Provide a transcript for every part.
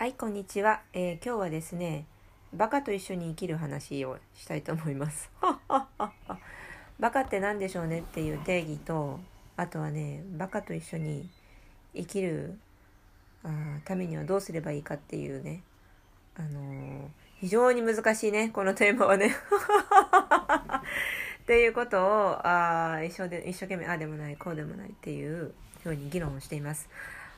はい、こんにちは、えー今日はですね、バカと一緒に生きる話をしたいと思います。バカって何でしょうねっていう定義と、あとはね、バカと一緒に生きるあためにはどうすればいいかっていうね、あのー非常に難しいね、このテーマはね。っていうことをあ一生で一生懸命ああでもないこうでもないっていうふうに議論をしています。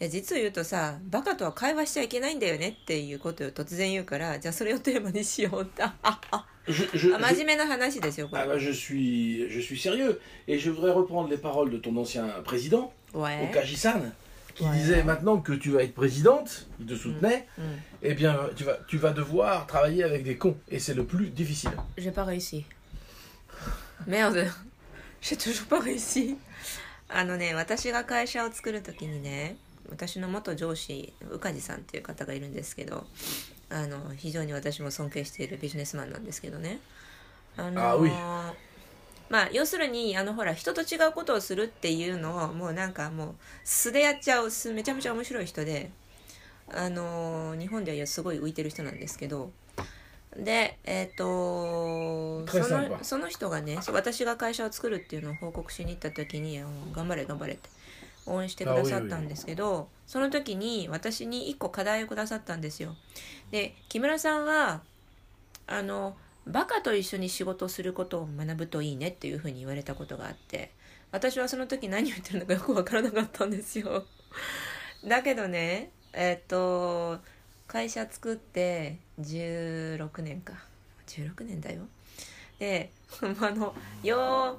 いや実を言うとさバカとは会話しちゃいけないんだよねっていうことを突然言うからじゃあそれをテーマにしようってあああ Je, je- あ je- 真面目な話ですよこれ ah bah, je suis, je suis sérieux et je voudrais reprendre les paroles de ton ancien président, Ouais. Okaji-san, qui Ouais. disait maintenant que tu vas être présidente, il te soutenait, うん eh bien tu vas, tu vas devoir travailler avec des cons et c'est le plus difficile. J'ai pas réussi. Merde. J'ai toujours pas réussi. あのね、私が会社を作るときにね、 私の元上司、宇梶さんっていう方がいるんですけど、あの、非常に私も尊敬しているビジネスマンなんですけどね。あのあういまあ、要するに、あの、ほら、人と違うことをするっていうのを、もうなんかもう、素でやっちゃう、すめちゃめちゃ面白い人で、あの、日本ではすごい浮いてる人なんですけど、で、えっ、とその.その人がね私が会社を作るっていうのを報告しに行った時に頑張れ頑張れって応援してくださったんですけどその時に私に1個課題をくださったんですよ。で木村さんはあのバカと一緒に仕事することを学ぶといいねっていうふうに言われたことがあって私はその時何を言ってるのかよくわからなかったんですよ。だけどねえっ、と会社作って16年か。16年だよ。で あのよ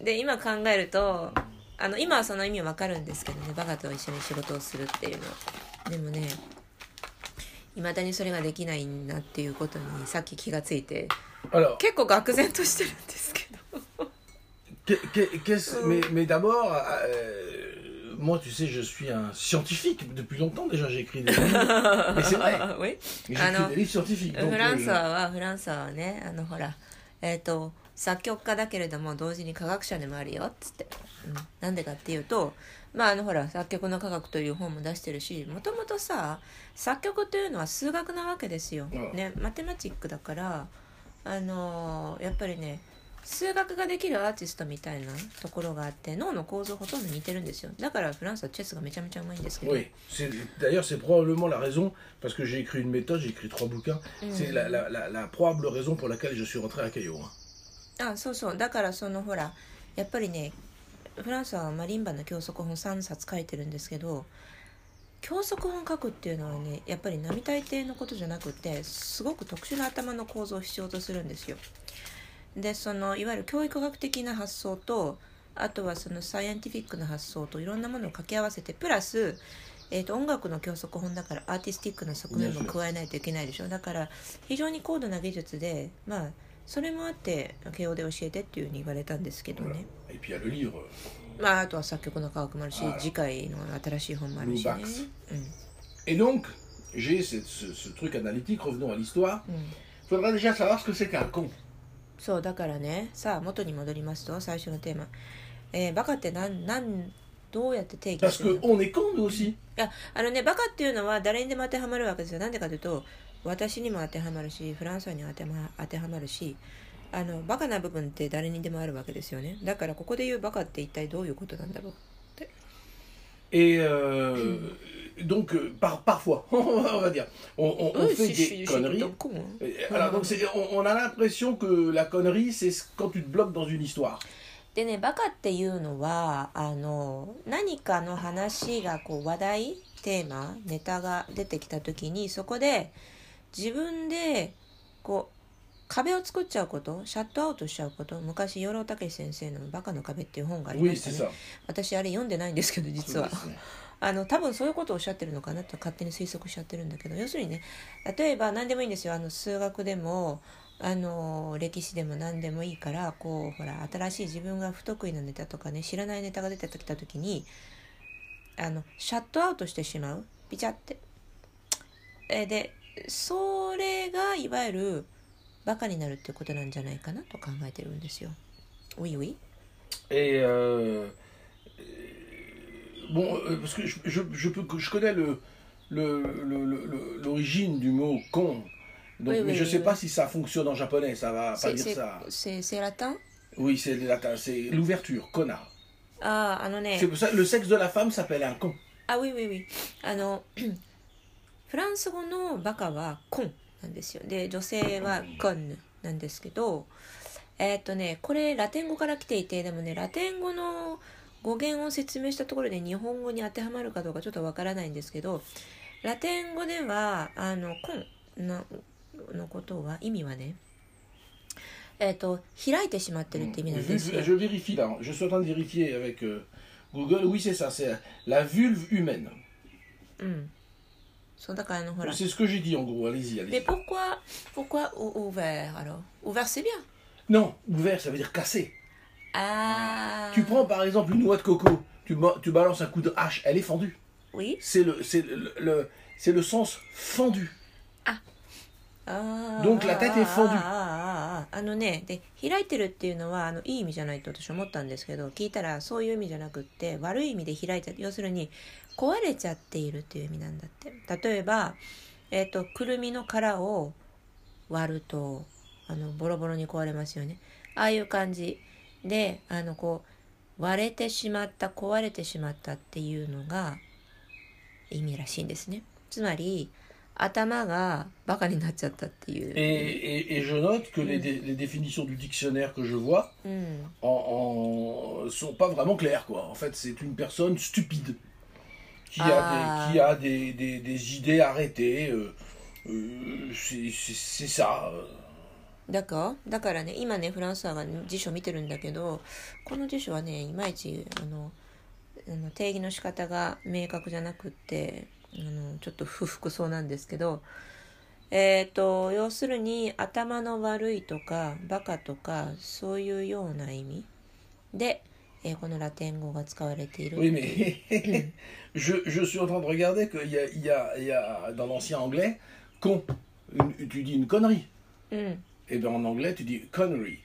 で今考えるとあの今はその意味わかるんですけどねバカと一緒に仕事をするっていうのはでもねいまだにそれができないんだっていうことにさっき気がついて結構愕然としてるんですけど qu'est- qu'est- qu'est-ce- mais, mais d'abord, euh, moi tu sais, je suis un scientifique depuis longtemps déjà, j'ai écrit des livres. mais c'est vrai, はい j'ai Ah non. écrit des livres scientifiques. donc, フラ euh, ンーはフランサーはねあのほらえっ、と作曲家だけれども同時に科学者でもあるよっつって、うん、なんでかっていうとまああのほら作曲の科学という本も出してるしもともとさ作曲というのは数学なわけですよ、うん。ね。マテマチックだからあのーやっぱりね数学ができるアーティストみたいなところがあって脳の構造ほとんど似てるんですよ。だからフランスはチェスがめちゃめちゃうまいんですけど、Oui, c'est- d'ailleurs c'est probablement la raison, parce que j'ai écrit une méthode, j'ai écrit trois bouquins, c'est la, la, la, la probable raison pour laquelle je suis rentré à Caillou. hein. あそうそう。だからそのほらやっぱりねフランスはマリンバの教則本3冊書いてるんですけど教則本書くっていうのはねやっぱり並大抵のことじゃなくてすごく特殊な頭の構造を必要とするんですよ。でそのいわゆる教育学的な発想とあとはそのサイエンティフィックな発想といろんなものを掛け合わせてプラス、えー、と音楽の教則本だからアーティスティックな側面も加えないといけないでしょ。だから非常に高度な技術でまあそれもあって慶応で教えてっていうふうに言われたんですけど.ね.まあ、あとは作曲の科学もあるしはい次回の新しい本もあるしねうん、Et donc, j'ai ce, ce truc analytique, revenons à l'histoire. うん Il faudra déjà savoir ce que c'est qu'un con. そうだからねさあ元に戻りますと最初のテーマ、えーバカってなんなんどうやって定義 Parce するの？Qu'on est con nous aussi. いやあのねバカっていうのは誰にでも当てはまるわけですよなんでかというと私にも当てはまるしフランスにも当て,、ま、当てはまるしあのバカな部分って誰にでもあるわけですよねだからここで言うバカって一体どういうことなんだろう Et euh, donc, euh, par, parfois, on va dire, on, on- on Oui, fait des conneries. con, hein. Alors, donc, on, on a l'impression que la connerie, c'est ce- quand tu te bloques dans une histoire. でねバカっていうのはあの何かの話がこう話題テーマネタが出てきた時にそこで自分でこう壁を作っちゃうことシャットアウトしちゃうこと昔養老孟司先生の「バカの壁」っていう本がありましたね.私あれ読んでないんですけど実は。で あの多分そういうことをおっしゃってるのかなと勝手に推測しちゃってるんだけど要するにね例えば何でもいいんですよ。あの数学でもあの歴史でも何でもいいからこうほら新しい自分が不得意なネタとかね知らないネタが出てきた時にあのシャットアウトしてしまう。ピチャって。えでそれがいわゆるバカになるっていうことなんじゃないかなと考えてるんですよ。おいおい Et euh, bon, euh, parce que je, je, je, peux, je connais le, le, le- le- l'origine du mot con, donc, Oui, mais oui, je oui, sais oui. pas si ça fonctionne en japonais, ça va pas C'est- dire c'est- ça. C'est c'est latin Oui, c'est le latin, c'est l'ouverture, connard. あああのね C'est pour ça, le sexe de la femme s'appelle un con. あ、ウィウィウィ。あの、 フランス語のバカはコンなんですよ。で、女性はコンヌなんですけど、えーっとね、これラテン語から来ていて、でもね、ラテン語の語源を説明したところで日本語に当てはまるかどうかちょっとわからないんですけど、ラテン語では、あの、コンののことは、意味はね、えーっと、開いてしまってるって意味なんですよ。Je vérifie là, je suis en train de vérifier avec euh, Google. Oui, c'est ça, c'est la vulve humaine. うん。C'est ce que j'ai dit en gros, allez-y, Mais allez-y. pourquoi, pourquoi ou- ouvert alors? Ouvert c'est bien. Non, ouvert, ça veut dire cassé. Ah. Tu prends par exemple une noix de coco, tu, tu balances un coup de hache, elle est fendue. Oui. C'est le, le, le- c'est le sens fendu. あー Donc la tête est fendue. あーあのねで開いてるっていうのはあのいい意味じゃないと私思ったんですけど聞いたらそういう意味じゃなくって悪い意味で開いちゃ要するに壊れちゃっているっていう意味なんだって。例えば、えっとくるみの殻を割るとあのボロボロに壊れますよね。ああいう感じ。であのこう割れてしまった壊れてしまったっていうのが意味らしいんですね。つまり 頭がバカになっちゃったっていう Et, et- et je note que les, dé- les définitions du dictionnaire que je vois うん、 en, en- sont pas vraiment claires. Quoi. En fait, c'est une personne stupide qui Ah. a, des, qui a des, des- des idées arrêtées. euh, euh, c'est c'est- c'est ça. euh. だからだからね今ねフランスはが辞書見てるんだけどこの辞書はねいまいちあのあの定義の仕方が明確じゃなくって あのちょっと不服そうなんですけどえっ、と要するに頭の悪いとかバカとかそういうような意味で、えーこのラテン語が使われている Oui, mais je, je suis en train de regarder qu'il y a, il y a- il y a dans l'ancien anglais, con. Une- tu dis une connerie. うん Et bien en anglais, tu dis connery.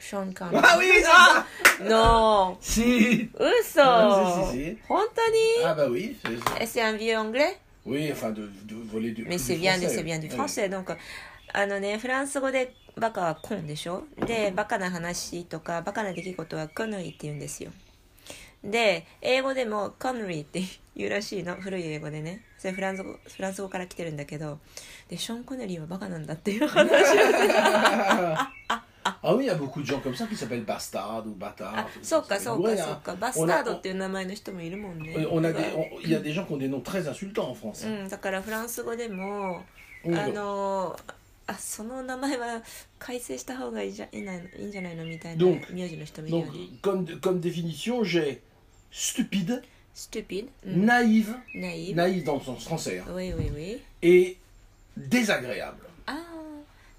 ショーン・カン Ah の。Si 嘘。本当に？Ah bah oui. Et c'est un vieux anglais Oui, enfin, de, de voler du Mais c'est bien, c'est bien du français. Donc, あのね、フランス語でバカはコンでしょ？で、バカな話とか、バカな出来事はコヌリって言うんですよ。で、英語でもコヌリって言うらしいの。古い英語でね。それフランス語、フランス語から来てるんだけど、で、ショーン・コネリーはバカなんだっていう話を。Ah oui, il y a beaucoup de gens comme ça qui s'appellent Bastard ou Bâtard. あ、そうか、そう Ouais, か、 hein. そうか。バスタードっていう名前の人もいるもんね。 On a des, on- il y a des gens qui ont des noms très insultants en France. うん、だからフランス語でも、 Oui, あ donc- のあその名前は改正した方がいいじゃいいないいいんじゃないのみたいな Donc- 名字の人もいるよ Donc, ね。 comme, comme définition, j'ai stupide, stupide, うん、 naïve, ナイー naïve dans le sens français, hein, ウェイウェイウェイ et désagréable.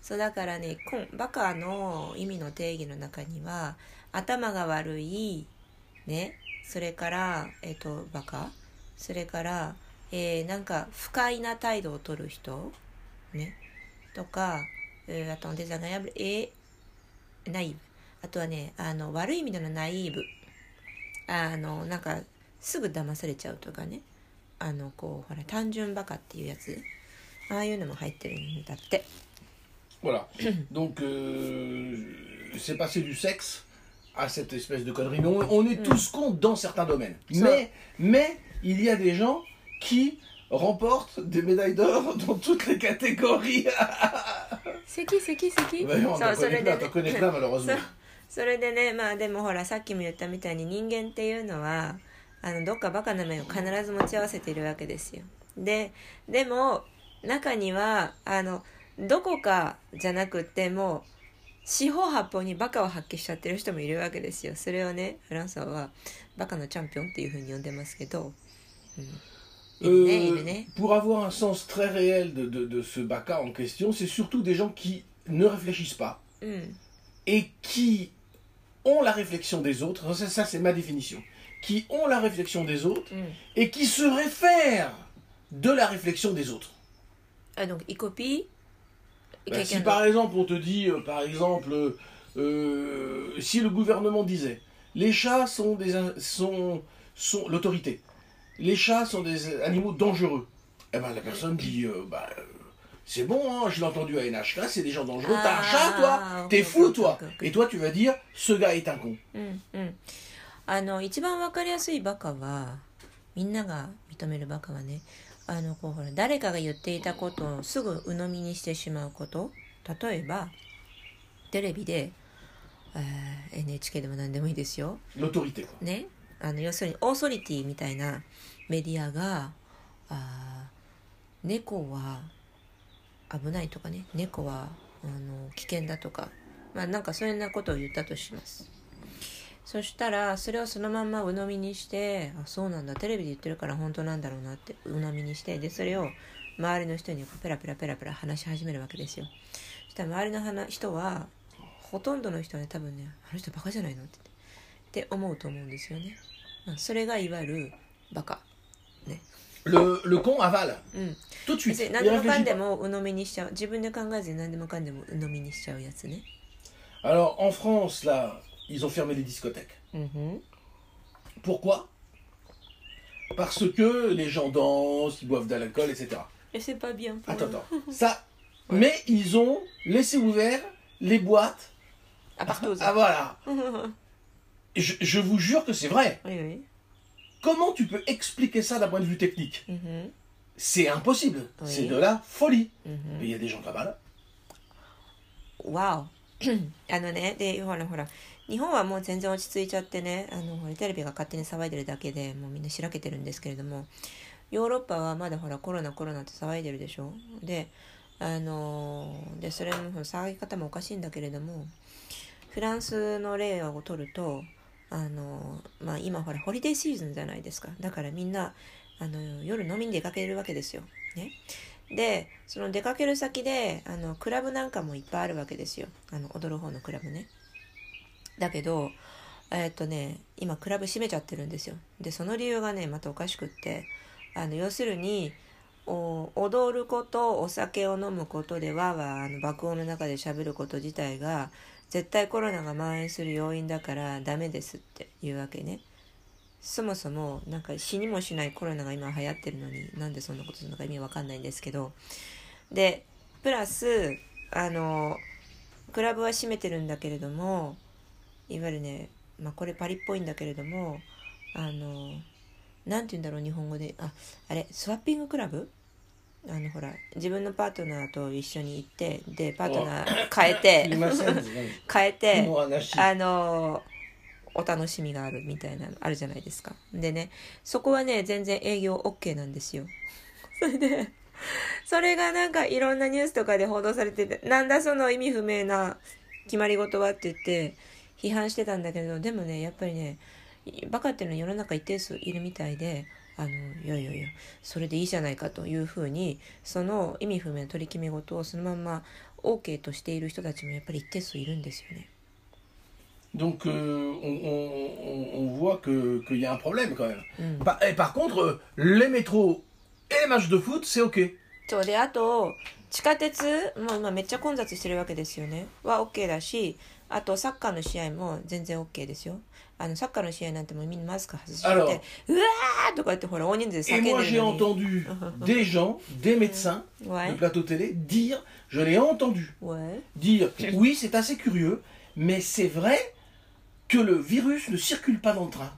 そうだからねコンバカの意味の定義の中には頭が悪いねそれからえっ、とバカ？それから、えーなんか不快な態度を取る人？ね？とか、えーあとデザインえナイブ。あとはねあの悪い意味でのナイーブ。あのなんかすぐ騙されちゃうとかね。あのこうほら単純バカっていうやつ。ああいうのも入ってるんだって。Voilà. Donc, euh, c'est passé du sexe à cette espèce de connerie. Mais on, on est tous cons dans certains domaines. Ça. Mais, mais il y a des gens qui remportent des médailles d'or dans toutes les catégories. 席席席 Ouais, on そ t'en うそれ connaît で pas, t'en connais pas そ malheureusement. それでねまあでもほらさっきも言ったみたいに人間っていうのはあのどっかバカな面を必ず持ち合わせているわけですよででも中にはあの どこかじゃなくってもう 四方八方にバカを発揮しちゃってる人もいるわけですよそれをねフランスはバカのチャンピオンっていうふうに呼んでますけど、うん、いるねいる Euh, ね pour avoir un sens très réel de, de- de ce baka en question, c'est surtout des gens qui ne réfléchissent pas うん et qui ont la réflexion des autres. Ça, ça, c'est ma définition. Qui ont la réflexion des autres うん et qui se réfèrent de la réflexion des autres. あのイコ ピー Ben, 経 si 験 par exemple on te dit, euh, par exemple, euh, euh, si le gouvernement disait, les chats sont des in- sont, sont l'autorité, les chats sont des animaux dangereux, eh ben la personne dit, euh, bah, euh, c'est bon, hein, je l'ai entendu à NHK, c'est des gens dangereux. T'as un chat, Ah, toi ok, T'es ok, fou, ok, toi ok, ok. Et toi, tu vas dire, ce gars est un con. うんうんあの一番わかりやすいバカはみんなが認めるバカはね あのこうほら誰かが言っていたことをすぐ鵜呑みにしてしまうこと。例えばテレビで、えー NHK でも何でもいいですよ.ね？あの要するにオーソリティみたいなメディアがあー猫は危ないとかね。猫はあの危険だとか。まあなんかそういうようなことを言ったとしますそしたらそれをそのまんま鵜呑みにしてあそうなんだ。テレビで言ってるから本当なんだろうなって鵜呑みにしてでそれを周りの人にペラペラペラペラ話し始めるわけですよ。そしたら周りの話人はほとんどの人はね多分ねあの人バカじゃないのってって思うと思うんですよね、まあ、それがいわゆるバカ。Le, le con avale, うん。Tout de suite. 別に Il 何でもか réfléchit んで pas. も鵜呑みにしちゃう。自分で考えずに何でもかんでも鵜呑みにしちゃうやつね。Alors, en France, là, ils ont fermé les discothèques. うんふん Pourquoi Parce que les gens dansent, ils boivent de l'alcool, etc. Et c'est pas bien pour Attends, eux. attends. Ça, mais ils ont laissé ouvert les boîtes. À partout Ah voilà. Je, je vous jure que c'est vrai. oui oui Comment tu peux expliquer ça d'un point de vue technique うんふん C'est impossible. Oui. C'est de la folie. うんふん Mais il y a des gens là-bas là. わおあのねでほらほら 日本はもう全然落ち着いちゃってねあのテレビが勝手に騒いでるだけでもうみんなしらけてるんですけれどもヨーロッパはまだほらコロナコロナって騒いでるでしょ？であのでそれの騒ぎ方もおかしいんだけれどもフランスの例を取るとあの、まあ、今ほらホリデーシーズンじゃないですかだからみんなあの夜飲みに出かけるわけですよ。ね、でその出かける先であのクラブなんかもいっぱいあるわけですよあの踊る方のクラブね。だけどえっとね今クラブ閉めちゃってるんですよ。でその理由がねまたおかしくってあの要するに踊ることお酒を飲むことでわーわーあの爆音の中で喋ること自体が絶対コロナが蔓延する要因だからダメですっていうわけね。そもそもなんか死にもしないコロナが今流行ってるのになんでそんなことするのか意味わかんないんですけどでプラスあのクラブは閉めてるんだけれどもいわゆるね、まあ、これパリっぽいんだけれどもあのなんて言うんだろう日本語で。ああれスワッピングクラブ？あのほら自分のパートナーと一緒に行ってでパートナー変えて 変えてあのお楽しみがあるみたいなのあるじゃないですか。でねそこはね全然営業 OK なんですよ。それでそれがなんかいろんなニュースとかで報道されててなんだその意味不明な決まり事はって言って批判してたんだけどでもねやっぱりねバカっていうのは世の中一定数いるみたいであのいやいやいやそれでいいじゃないかというふうにその意味不明な取り決め事をそのまんま OK としている人たちもやっぱり一定数いるんですよね。Donc euh, on, on- on- voit que- qu'il y a un problème quand même. Mm. Par, et par contre, euh, les métros et les matchs de foot, c'est ok. そうであと地下鉄もう今めっちゃ混雑してるわけですよねは OK だしあとサッカーの試合も全然 OK ですよあのサッカーの試合なんてもうみんなマスク外してうわーとか言ってほら大人数で叫 Et んでる moi, j'ai のに entendu des gens, des médecins Ouais. de plateau télé dire, je l'ai entendu, Ouais. dire, oui, c'est assez curieux, mais c'est vrai que le virus ne circule pas dans le train.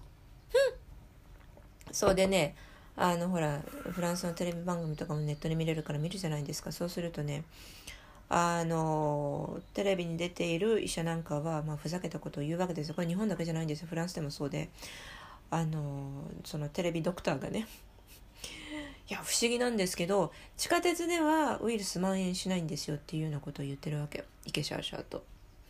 そうでねあのほらフランスのテレビ番組とかもネットで見れるから見るじゃないですかそうするとねあのテレビに出ている医者なんかは、まあ、ふざけたことを言うわけですよ。これ日本だけじゃないんですよ。フランスでもそうで。あのそのテレビドクターがね。いや不思議なんですけど地下鉄ではウイルス蔓延しないんですよっていうようなことを言ってるわけ。イケシャーシャーと。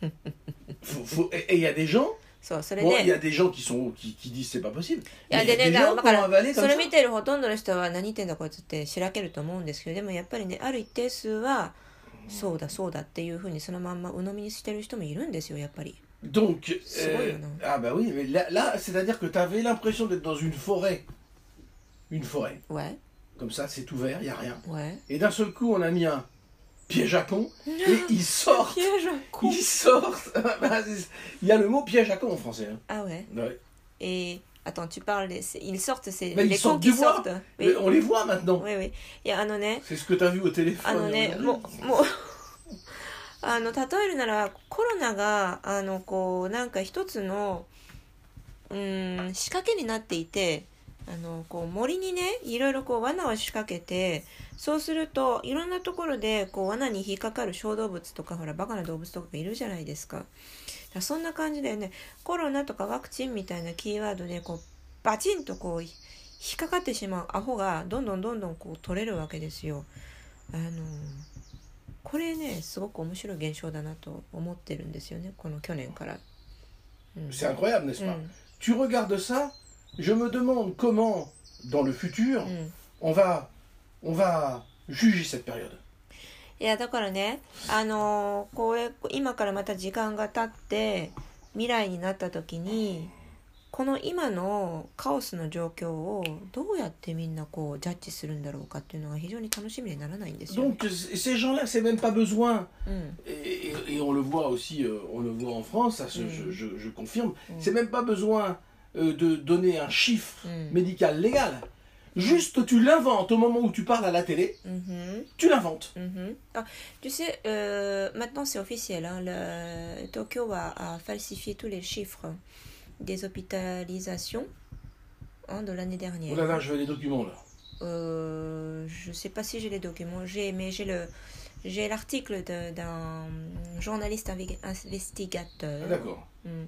des gens, そうそれで。A des gens qui, sont, qui, qui disent c'est pas possible. いや a ねそれ.見てるほとんどの人は何言ってんだこいつってしらけると思うんですけどでもやっぱりねある一定数はそうだそうだっていうふうにそのまんま鵜呑みにしてる人もいるんですよやっぱり Donc, C'est euh, vrai, non ah bah oui, mais là, là c'est-à-dire que tu avais l'impression d'être dans une forêt. Une forêt. Ouais, Comme ça, c'est ouvert, il n'y a rien. ouais. Et d'un seul coup, on a mis un piège à con et ils sortent. Piège à con. Ils sortent. Bah, c'est- Il y a le mot piège à con en français. hein. Ah ouais. Ouais. Et attends, tu parles, ils sortent, c'est les cons qui sortent. Mais on les voit maintenant. oui, oui. C'est ce que tu as vu au téléphone. あのね.もう、もう、あの、例えるなら、コロナが、あの、こう、なんか一つの、うーん、仕掛けになっていて、あの、こう、森にね、いろいろこう、罠を仕掛けて、そうすると、いろんなところで、こう、罠に引っかかる小動物とか、ほら、バカな動物とかがいるじゃないですか。だそんな感じでね、コロナとかワクチンみたいなキーワードで、こう、バチンとこう、引っかかってしまうアホが、どんどんどんどんこう、取れるわけですよ。あの、これねすごく面白い現象だなと思ってるんですよねこの去年から。うん、C'est incroyable, n'est-ce う pas ん Tu regardes ça, je me demande comment, dans le futur, うん、on va, on va juger cette période. いやだからねあのーこれ今からまた時間が経って未来になった時にこの今のカオスの状況をどうやってみんなこうジャッジするんだろうかっていうのが非常に楽しみにならないんですよ。Donc ces gens-là, c'est même pas besoin, うん、et, et- on le voit aussi, euh, on le voit en France, ça Mm. je, je- je confirme, Mm. c'est même pas besoin euh, de donner un chiffre Mm. médical légal. Juste, tu l'inventes au moment où tu parles à la télé. Mhm. Tu l'inventes. Mhm. Ah, tu sais, euh, maintenant c'est officiel. Hein, Tokyo a, falsifié tous les chiffres des hospitalisations hein, de l'année dernière. Oh là là, je veux les documents là. Euh, je ne sais pas si j'ai les documents. J'ai, mais j'ai l'article d'un journaliste investigateur. Ah, d'accord. Mm.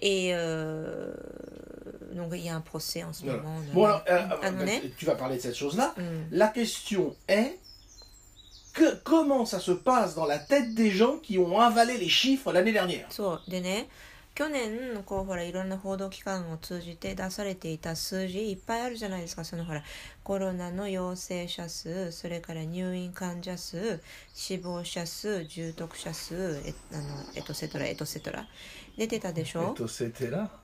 Et euh, donc il y a un procès en ce Voilà. moment. Bon alors, euh, Ah, non, euh, mais- tu vas parler de cette chose-là. Mm. La question est que, comment ça se passe dans la tête des gens qui ont avalé les chiffres l'année dernière そうでね去年こうほらいろんな報道機関を通じて出されていた数字いっぱいあるじゃないですかそのほらコロナの陽性者数それから入院患者数死亡者数重篤者数えあのエトセトラエトセトラ 出てたでしょ？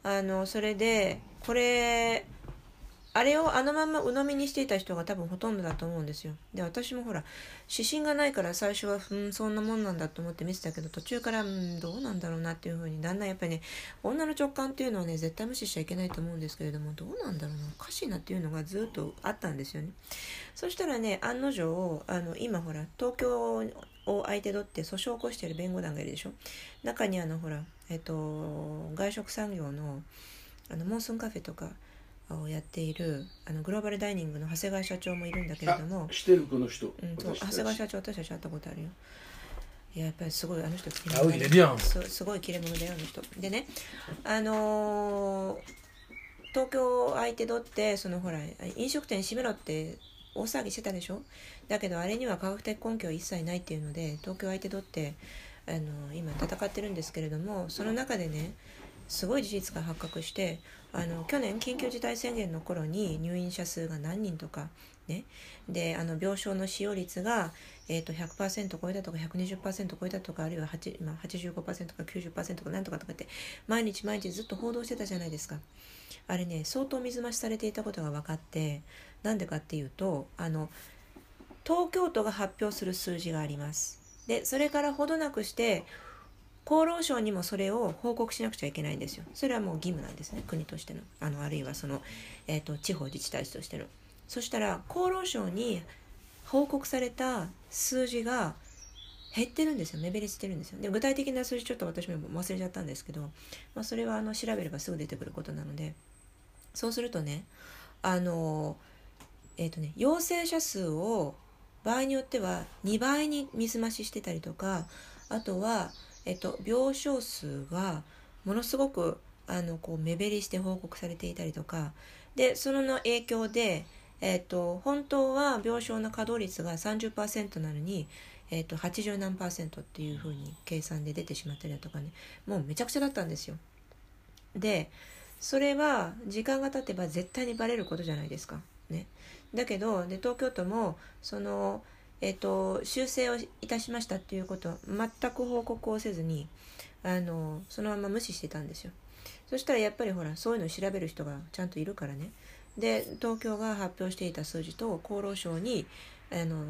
あのそれでこれあれをあのまんま鵜呑みにしていた人が多分ほとんどだと思うんですよ。で私もほら指針がないから最初はうんそんなもんなんだと思って見てたけど途中からうんどうなんだろうなっていう風にだんだんやっぱりね女の直感っていうのはね絶対無視しちゃいけないと思うんですけれどもどうなんだろうなおかしいなっていうのがずっとあったんですよね。そしたらね案の定あの今ほら東京を相手取って訴訟を起こしている弁護団がいるでしょ？中にあのほらえっと外食産業のあのモンスーンカフェとかをやっているあのグローバルダイニングの長谷川社長もいるんだけれども、してるこの人。うん、そう長谷川社長私たち会ったことあるよ。いややっぱりすごいあの人切れあ oui, il est bien. すすごい切れ者だよあの人。でねあのー東京を相手取ってそのほら飲食店閉めろって大騒ぎしてたでしょ？だけどあれには科学的根拠は一切ないっていうので東京相手取ってあの今戦ってるんですけれどもその中でねすごい事実が発覚してあの去年緊急事態宣言の頃に入院者数が何人とかねであの病床の使用率が、えー、と100%超えたとか120%超えたとかあるいは8、まあ、85%とか90%とかなんとかとかって毎日毎日ずっと報道してたじゃないですか。あれね相当水増しされていたことが分かってなんでかっていうとあの東京都が発表する数字があります。でそれからほどなくして厚労省にもそれを報告しなくちゃいけないんですよ。それはもう義務なんですね。国としての。あのあるいはその、えー、と地方自治体としての。そしたら厚労省に報告された数字が減ってるんですよ。目減りしてるんですよ。で具体的な数字ちょっと私も忘れちゃったんですけど、まあ、それはあの調べればすぐ出てくることなので。そうするとねあのえっ、とね陽性者数を場合によっては2倍に水増ししてたりとかあとは、えっと、病床数がものすごくあのこう目減りして報告されていたりとかでその影響で、えっと、本当は病床の稼働率が30%なのに、えー、と80何パーセントっていうふうに計算で出てしまったりだとかねもうめちゃくちゃだったんですよ。でそれは時間が経てば絶対にバレることじゃないですか。ね、だけどで東京都もその、えーと、修正をいたしましたっていうことは全く報告をせずにあのそのまま無視してたんですよ。そしたらやっぱりほらそういうのを調べる人がちゃんといるからねで東京が発表していた数字と厚労省にあの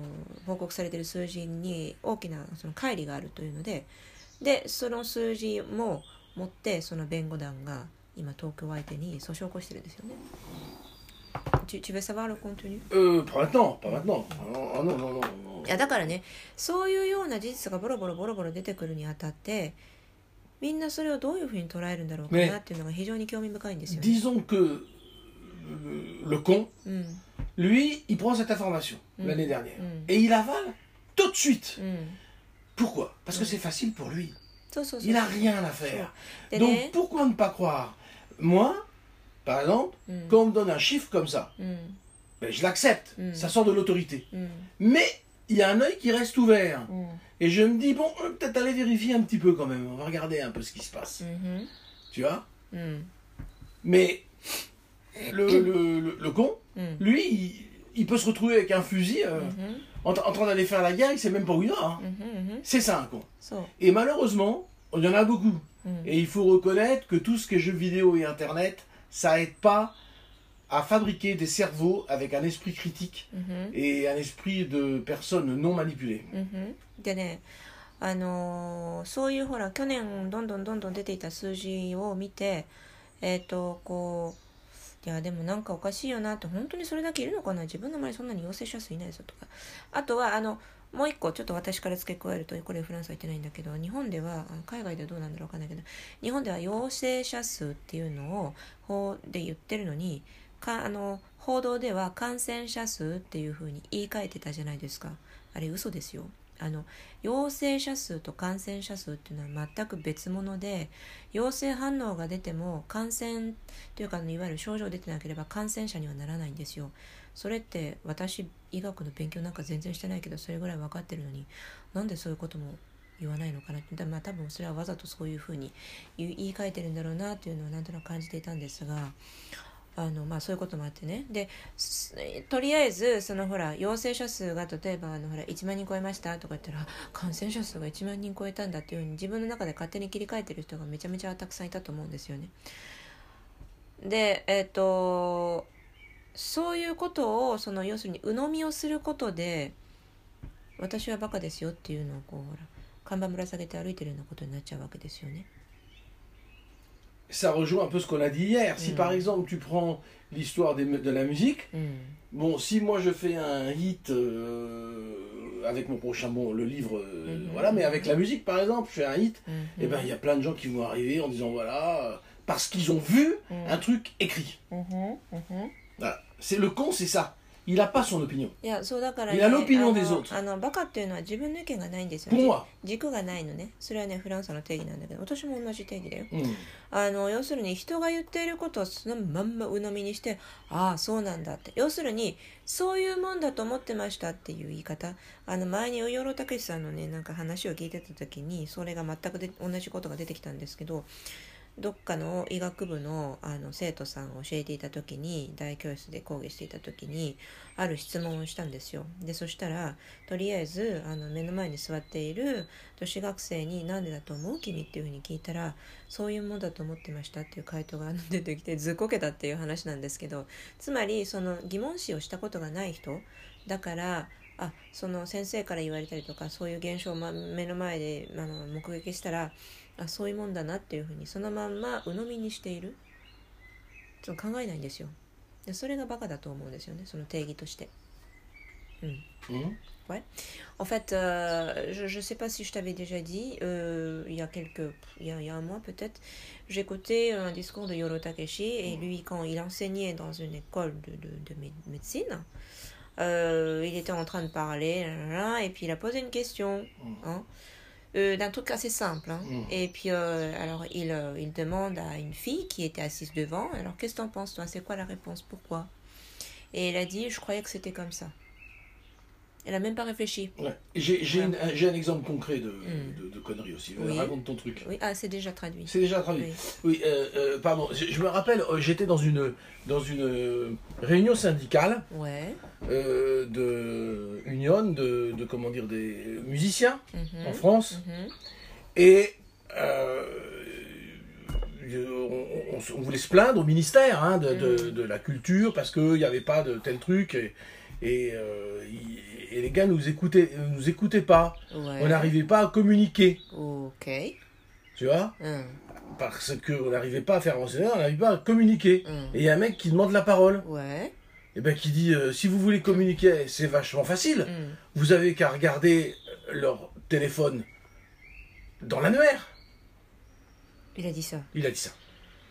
報告されている数字に大きなその乖離があるというのででその数字も持ってその弁護団が今東京相手に訴訟を起こしてるんですよね。Tu, tu veux savoir le contenu? Euh, pas maintenant, pas maintenant. Ah non, non, non, いやだからねそういうような事実がボロボロボロボロ出てくるにあたってみんなそれをどういうふうに捉えるんだろうかなっていうのが非常に興味深いんですよ、ね。Disons que le con, lui, il prend cette information l'année dernière et il avale tout de suite. Pourquoi Parce que c'est facile pour lui. Il n'a rien à faire. Donc pourquoi ne pas croire Moi, par exemple, quand on me donne un chiffre comme ça, ben, je l'accepte. Ça sort de l'autorité. Mais il y a un œil qui reste ouvert. Et je me dis, bon, peut-être aller vérifier un petit peu quand même. On va regarder un peu ce qui se passe. Tu vois? Mais le, le, le, con, lui, il, peut se retrouver avec un fusil euh, en, train d'aller faire la guerre, il sait même pas où il va. Hein. C'est ça un con. Et malheureusement, il y en a beaucoup. Et il faut reconnaître que tout ce qui est jeux vidéo et internet, ça aide pas à fabriquer des cerveaux avec un esprit critique et un esprit de personnes non manipulées. あのー、そういうほら去年どんどんどんどん出ていた数字を見て、えーとこういやでもなんかおかしいよなって本当にそれだけいるのかな？自分の周りそんなに陽性者数いないぞとか。あとはあのもう一個ちょっと私から付け加えるとこれフランスは言ってないんだけど日本では海外ではどうなんだろうわかんないけど日本では陽性者数っていうのを法で言ってるのにかあの報道では感染者数っていうふうに言い換えてたじゃないですかあれ嘘ですよあの陽性者数と感染者数っていうのは全く別物で陽性反応が出ても感染というかいわゆる症状出てなければ感染者にはならないんですよ。それって私医学の勉強なんか全然してないけどそれぐらい分かってるのになんでそういうことも言わないのかなってまあ多分それはわざとそういうふうに言い換えてるんだろうなっていうのはなんとなく感じていたんですがあのまあそういうこともあってねでとりあえずそのほら陽性者数が例えばあのほら1万人超えましたとか言ったら感染者数が1万人超えたんだっていうふうに自分の中で勝手に切り替えてる人がめちゃめちゃたくさんいたと思うんですよね。でえっ、ー、とそういうことをその要するに鵜呑みをすることで私はバカですよっていうのをこうほら看板ぶら下げて歩いてるようなことになっちゃうわけですよね。ça rejoint un peu ce qu'on a dit hier. Si par mm. exemple tu prends l'histoire de la musique, mm. bon, si moi je fais un hit euh, avec mon prochain, bon, le livre, euh, mm-hmm. voilà, mais avec la musique par exemple, je fais un hit, mm-hmm. et eh ben il y a plein de gens qui vont arriver en disant voilà, parce qu'ils ont vu mm. un truc écrit. Mm-hmm. C'est le con, c'est ça. Il n'a pas son opinion. いやそうだから、ね、Il a l'opinion des autres. あのバカっていうのは自分の意見がないんですよ、ね。軸がないのね。それはねフランスの定義なんだけど、私も同じ定義だよ。うん、あの要するに人が言っていることをそのまんま鵜呑みにして、ああそうなんだって。要するにそういうもんだと思ってましたっていう言い方。あの前に与養たけしさんのねなんか話を聞いてた時にそれが全くで同じことが出てきたんですけど。どっかの医学部のあの生徒さんを教えていた時に大教室で講義していた時にある質問をしたんですよでそしたらとりあえずあの目の前に座っている女子学生に「何でだと思う？君?」っていうふうに聞いたら「そういうもんだと思ってました」っていう回答が出てきてずっこけたっていう話なんですけどつまりその疑問視をしたことがない人だからあその先生から言われたりとかそういう現象を、目の前であの目撃したらあそういうもんだなっていうふうにそのまんま鵜呑みにしているちょっと考えないんですよでそれがバカだと思うんですよねその定義としてうん、うん Ouais. En fait, euh, je ne sais pas si je t'avais déjà dit, euh, il y a quelques, il y a, il y a un mois peut-être, j'écoutais un discours de Yoro Takeshi et lui, quand il enseignait dans une école de, de, de médecine, euh, il était en train de parler, et puis il a posé une question. Hein, euh, d'un truc assez simple. Hein. Mm. Et puis, euh, alors, il, euh, il demande à une fille qui était assise devant, alors, qu'est-ce que t'en penses, toi? C'est quoi la réponse? Pourquoi? Et elle a dit, je croyais que c'était comme ça. Elle a même pas réfléchi. Ouais. J'ai Ouais. un, exemple concret de, Mm. de, de conneries aussi. Oui. Raconte ton truc. Oui, ah, c'est déjà traduit. C'est déjà traduit. Oui. Oui, euh, euh, pardon. Je, je me rappelle, euh, j'étais dans une, dans une euh, réunion syndicale Ouais. euh, de Union, de, de, comment dire, des musiciens Mhm. en France. Mhm. Et on, on- on voulait se plaindre au ministère hein, de, de- Mm. de la culture parce qu'il n'y avait pas de tel truc. Et, et, il- et les gars nous écoutaient, nous écoutaient pas. Ouais. On n'arrivait pas à communiquer. Ok. Tu vois Hum, Parce qu'on n'arrivait pas à faire avancer, on n'arrivait pas à communiquer. hum. Et il y a un mec qui demande la parole. Ouais. Et ben qui dit euh, si vous voulez communiquer, c'est vachement facile. Hum. Vous avez qu'à regarder leur téléphone dans l'annuaire. Il a dit ça. Il a dit ça.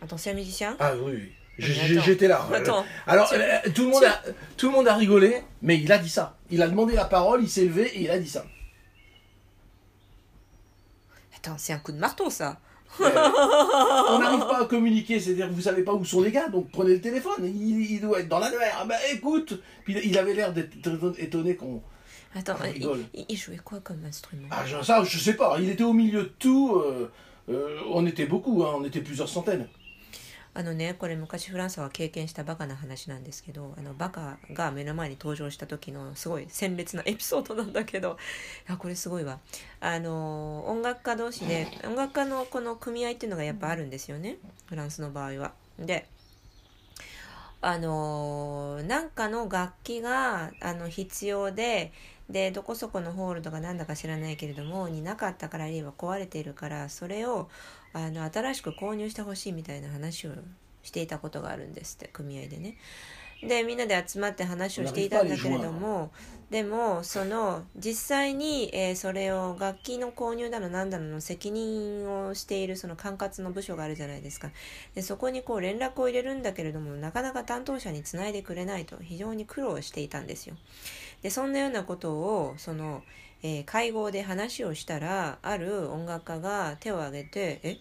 Attends, c'est un musicien? Ah oui, oui. J'étais là. Attends. Alors Tu- euh, tout le monde a tout le monde a rigolé, mais il a dit ça. Il a demandé la parole, il s'est levé et il a dit ça. Attends, c'est un coup de marteau, ça. Euh, on n'arrive pas à communiquer, c'est-à-dire que vous savez pas où sont les gars, donc prenez le téléphone. Il, il doit être dans l'annuaire. Ah ben écoute. Puis il avait l'air d'être étonné qu'on. Attends, rigole. il- il jouait quoi comme instrument? Ah je- ça je sais pas. Il était au milieu de tout. euh, euh, on était beaucoup, hein, on était plusieurs centaines. あのねこれ昔フランスは経験したバカな話なんですけどあのバカが目の前に登場した時のすごい鮮烈なエピソードなんだけどあこれすごいわあの音楽家同士で音楽家のこの組合っていうのがやっぱあるんですよねフランスの場合は。であのなんかの楽器があの必要ででどこそこのホールとかなんだか知らないけれどもになかったからあるいは壊れているからそれをあの新しく購入してほしいみたいな話をしていたことがあるんですって組合でね。でみんなで集まって話をしていたんだけれどもでもその実際に、えーそれを楽器の購入だの何だのの責任をしているその管轄の部署があるじゃないですかでそこにこう連絡を入れるんだけれどもなかなか担当者につないでくれないと非常に苦労していたんですよでそんなようなことをその、えー会合で話をしたらある音楽家が手を挙げて「え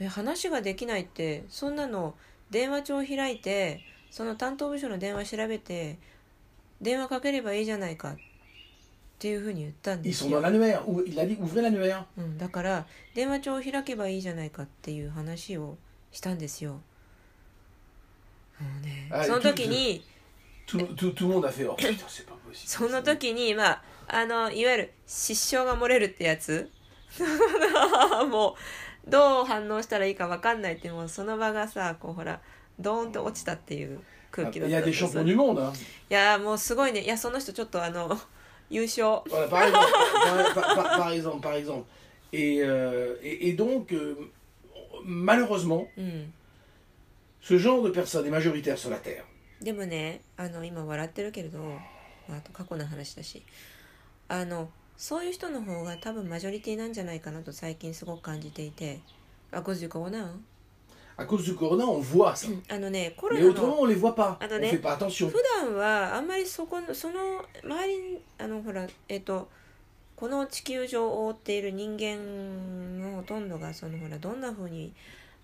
え話ができないってそんなの電話帳を開いてその担当部署の電話調べて電話かければいいじゃないかっていうふうに言ったんですよ.うん、だから電話帳を開けばいいじゃないかっていう話をしたんですよ。もうねあその時に Tout, tout, tout le monde a fait oh putain c'est pas その時にまああのいわゆる失笑が漏れるってやつ。もうどう反応したらいいか分かんないってもうその場がさこうほらドーンと落ちたっていう空気だったんです。いや,いやもうすごいね。いやその人ちょっとあの優勝。パイゾンパイゾンパイゾン Et, euh, et, et donc, euh, malheureusement, mm. ce genre de personne est majoritaire sur la Terre. Mais, あ、あと過去の話だしあのそういう人の方が多分マジョリティなんじゃないかなと最近すごく感じていてあご自己な？À cause du corona, on voit ça. あのねコロ Mais ナ autrement, の on les voit pas. On fait pas attention. 普段はあんまりそこのその周りにあのほらえっとこの地球上を覆っている人間のほとんどがそのほらどんな風に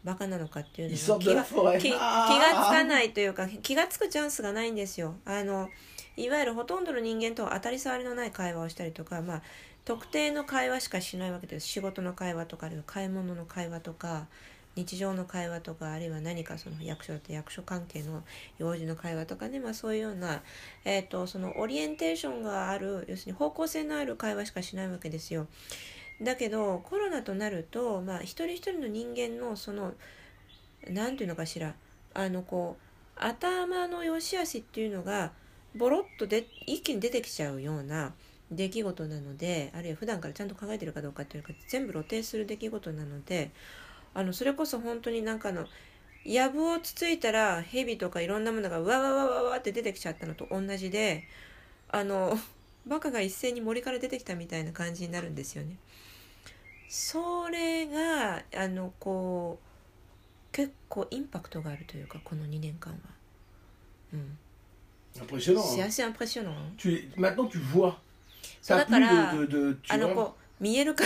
バカなのかっていうのが気が. 気気がつ Ah かないというか気がつくチャンスがないんですよあのいわゆるほとんどの人間と当たり障りのない会話をしたりとか、まあ、特定の会話しかしないわけです仕事の会話とかあるいは買い物の会話とか日常の会話とかあるいは何かその役所だって役所関係の用事の会話とかね、まあ、そういうような、えー、とそのオリエンテーションがある要するに方向性のある会話しかしないわけですよ。だけどコロナとなると、まあ、一人一人の人間のそのなんていうのかしらあのこう頭の良し悪しっていうのがボロッとで一気に出てきちゃうような出来事なのであるいは普段からちゃんと考えてるかどうかっていうか全部露呈する出来事なのであのそれこそ本当になんかあの藪をつついたら蛇とかいろんなものがわわわわわって出てきちゃったのと同じであのバカが一斉に森から出てきたみたいな感じになるんですよね。それがあのこう結構インパクトがあるというかこの2年間は。うん、Impressionnant. c'est hein. assez impressionnant. Tu, maintenant, tu vois. そう T'as だ plus から、 de, de, de- tu あの vois. こう見えるか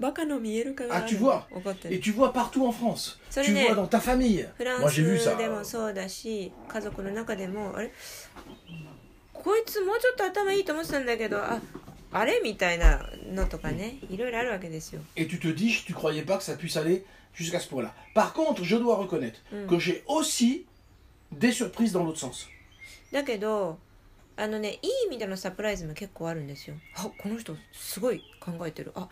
バカの見えるかがあ tu vois 起こってる Et tu vois partout en France. Ça Tu l'est. vois dans ta famille. フラン Moi, j'ai vu ス ça. でもそうだし家族の中でもあれこ こいつもうちょっと頭いいと思ってたんだけどああれみたいなのとかねいろいろあるわけですよ Et tu te dis, tu croyais pas que ça puisse aller jusqu'à ce point-là. Par contre, je dois reconnaître que j'ai aussi des surprises dans l'autre sens. だけどあのねいい意味でのサプライズも結構あるんですよあこの人すごい考えてるあ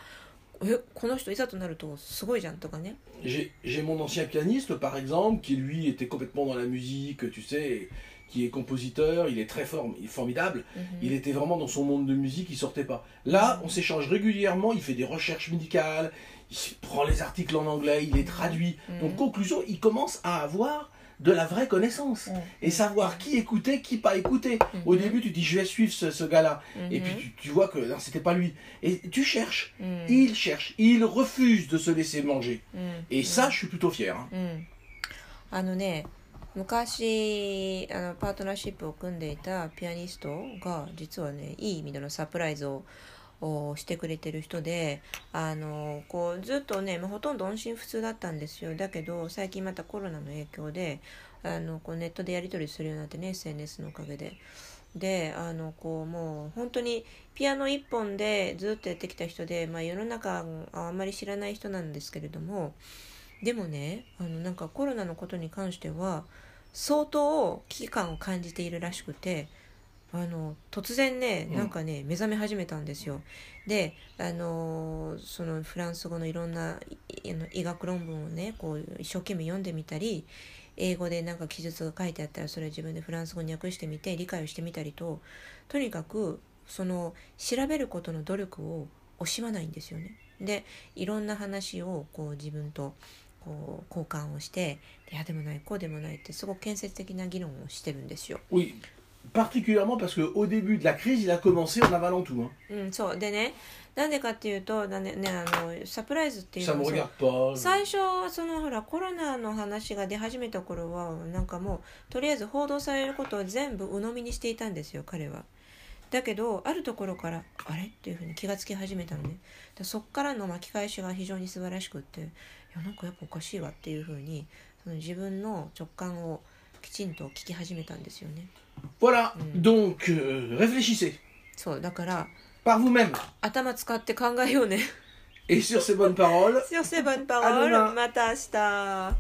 えこの人いざとなるとすごいじゃんとかね J'ai j'ai mon ancien pianiste, par exemple, qui lui était complètement dans la musique, tu sais, qui est compositeur, il est très fort, il est formidable. Il était vraiment dans son monde de musique, il sortait pas. Là, on s'échange régulièrement, il fait des recherches médicales, il prend les articles en anglais, il les traduit. Donc, conclusion, il commence à avoir de la vraie connaissance et savoir qui écouter, qui pas écouter. Au début, tu dis je vais suivre ce, ce gars-là, et puis tu, tu vois que non, c'était pas lui. Et tu cherches, il cherche, il refuse de se laisser manger. うん Et ça, je suis plutôt fier. hein. うん、あのね昔あのパートナーシップを組んでいたピアニストが実はねいい意味でのサプライズをを してくれてる人であのこうずっとね、まあ、ほとんど音信不通だったんですよだけど最近またコロナの影響であのこうネットでやり取りするようになってね SNS のおかげで。であのこうもう本当にピアノ一本でずっとやってきた人で、まあ、世の中あんまり知らない人なんですけれどもでもねあのなんかコロナのことに関しては相当危機感を感じているらしくてあの突然ねうんなんかね、目覚め始めたんですよであのそのフランス語のいろんないあの医学論文をねこう一生懸命読んでみたり英語でなんか記述が書いてあったらそれを自分でフランス語に訳してみて理解をしてみたりととにかくその調べることの努力を惜しまないんですよね。でいろんな話をこう自分とこう交換をしていやでもないこうでもないってすごく建設的な議論をしてるんですよ。Particulièrement parce qu'au début de la crise, il a commencé en avalant tout. Hein. うん、そうでねなんでかっていうとだねねあのサプライズっていう Ça の me は.最初そのほらコロナの話が出始めた頃はなんかもうとりあえず報道されることを全部鵜呑みにしていたんですよ彼は。だけどあるところからあれっていうふうに気がつき始めたのねでそっからの巻き返しが非常に素晴らしくっていやなんかやっぱおかしいわっていうふうにその自分の直感をきちんと聞き始めたんですよね Voilà, donc euh, réfléchissez そうだから par vous-même. 頭使って考えようね Et sur ces bonnes paroles, Sur ces bonnes À demain. paroles, また明日